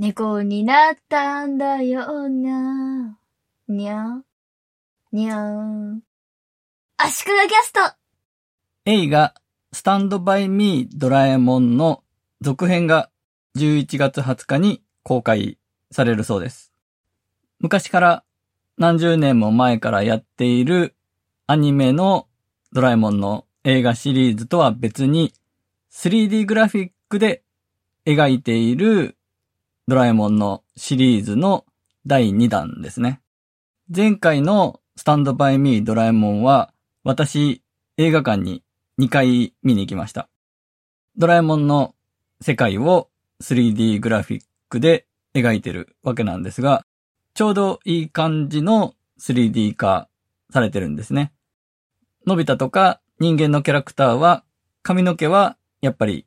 猫になったんだよな。にゃ、にゃー。足利キャスト映画、スタンドバイミードラえもんの続編が11月20日に公開されるそうです。昔から何十年も前からやっているアニメのドラえもんの映画シリーズとは別に 3D グラフィックで描いているドラえもんのシリーズの第2弾ですね。前回のスタンドバイミードラえもんは私映画館に2回見に行きました。ドラえもんの世界を 3D グラフィックで描いてるわけなんですが、ちょうどいい感じの 3D 化されてるんですね。のび太とか人間のキャラクターは髪の毛はやっぱり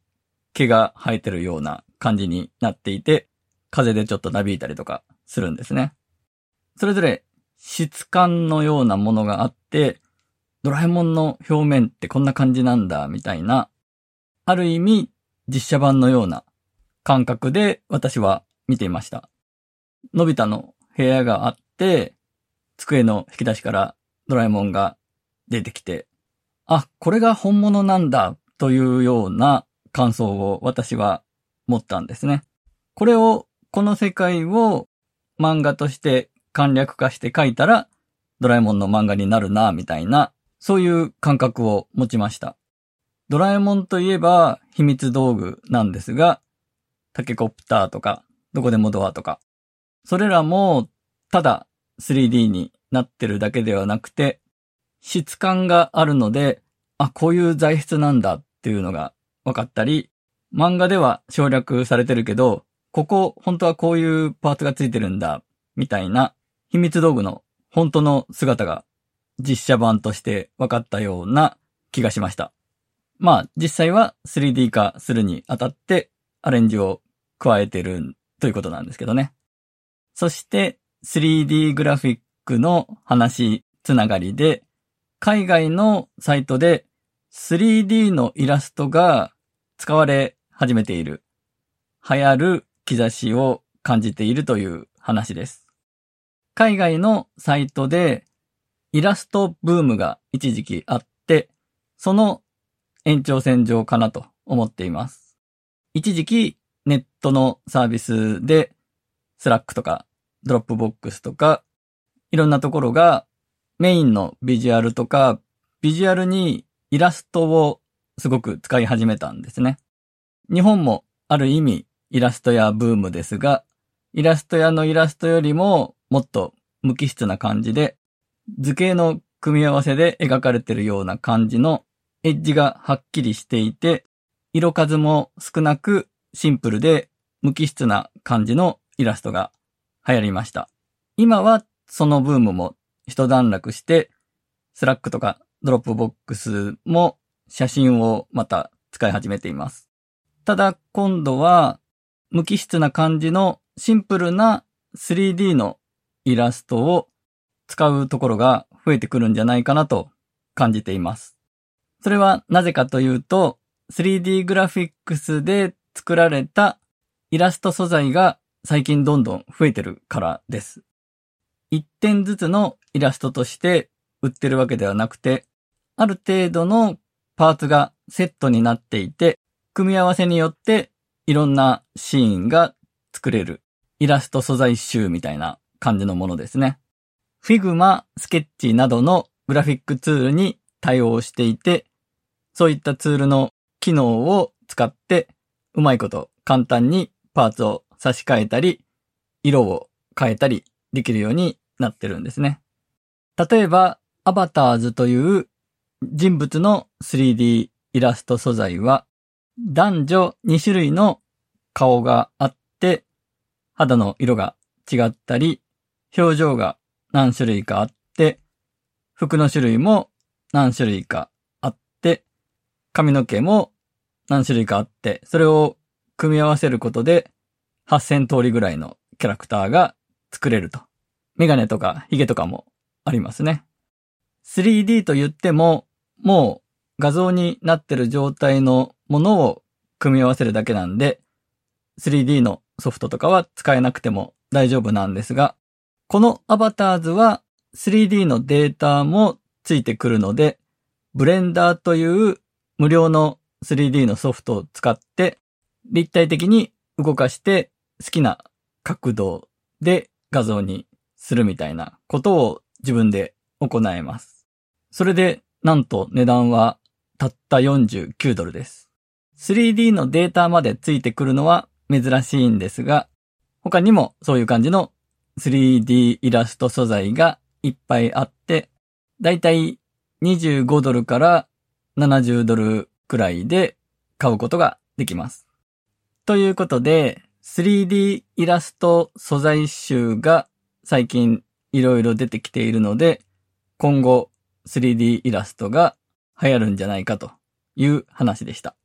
毛が生えてるような感じになっていて、風でちょっとなびいたりとかするんですね。それぞれ質感のようなものがあって、ドラえもんの表面ってこんな感じなんだ、みたいな、ある意味実写版のような感覚で私は見ていました。のび太の部屋があって、机の引き出しからドラえもんが出てきて、あ、これが本物なんだ、というような感想を私は持ったんですね。これを、この世界を漫画として簡略化して書いたら、ドラえもんの漫画になるな、みたいな、そういう感覚を持ちました。ドラえもんといえば秘密道具なんですが、タケコプターとか、どこでもドアとか、それらもただ 3D になってるだけではなくて、質感があるので、あ、こういう材質なんだっていうのが分かったり、漫画では省略されてるけど、ここ本当はこういうパーツがついてるんだ、みたいな秘密道具の本当の姿が実写版として分かったような気がしました。まあ実際は 3D 化するにあたってアレンジを加えてるということなんですけどね。そして 3D グラフィックの話つながりで海外のサイトで 3D のイラストが使われ始めている、流行る兆しを感じているという話です。海外のサイトでイラストブームが一時期あって、その延長線上かなと思っています。一時期ネットのサービスで Slack とか Dropbox とかいろんなところがメインのビジュアルとかビジュアルにイラストをすごく使い始めたんですね。日本もある意味いらすとやブームですが、いらすとやのイラストよりももっと無機質な感じで、図形の組み合わせで描かれているような感じのエッジがはっきりしていて、色数も少なくシンプルで無機質な感じのイラストが流行りました。今はそのブームも一段落して、スラックとかドロップボックスも写真をまた使い始めています。ただ今度は無機質な感じのシンプルな 3D のイラストを使うところが増えてくるんじゃないかなと感じています。それはなぜかというと 3D グラフィックスで作られたイラスト素材が最近どんどん増えてるからです。一点ずつのイラストとして売ってるわけではなくて、ある程度のパーツがセットになっていて、組み合わせによっていろんなシーンが作れるイラスト素材集みたいな感じのものですね。Figma、スケッチなどのグラフィックツールに対応していて、そういったツールの機能を使って、うまいこと簡単にパーツを差し替えたり、色を変えたりできるようになってるんですね。例えば、アバターズという人物の 3D イラスト素材は、男女2種類の顔があって、肌の色が違ったり、表情が何種類かあって、服の種類も何種類かあって、髪の毛も何種類かあって、それを組み合わせることで8000通りぐらいのキャラクターが作れると。メガネとかヒゲとかもありますね。3D と言っても、もう画像になってる状態のものを組み合わせるだけなんで、3D のソフトとかは使えなくても大丈夫なんですが、このアバターズは 3D のデータもついてくるので、ブレンダーという無料の 3D のソフトを使って立体的に動かして好きな角度で画像にするみたいなことを自分で行えます。それで、なんと値段はたった49ドルです。3D のデータまでついてくるのは珍しいんですが、他にもそういう感じの 3D イラスト素材がいっぱいあって、だいたい25ドルから70ドルくらいで買うことができます。ということで、3D イラスト素材集が最近いろいろ出てきているので、今後 3D イラストが流行るんじゃないかという話でした。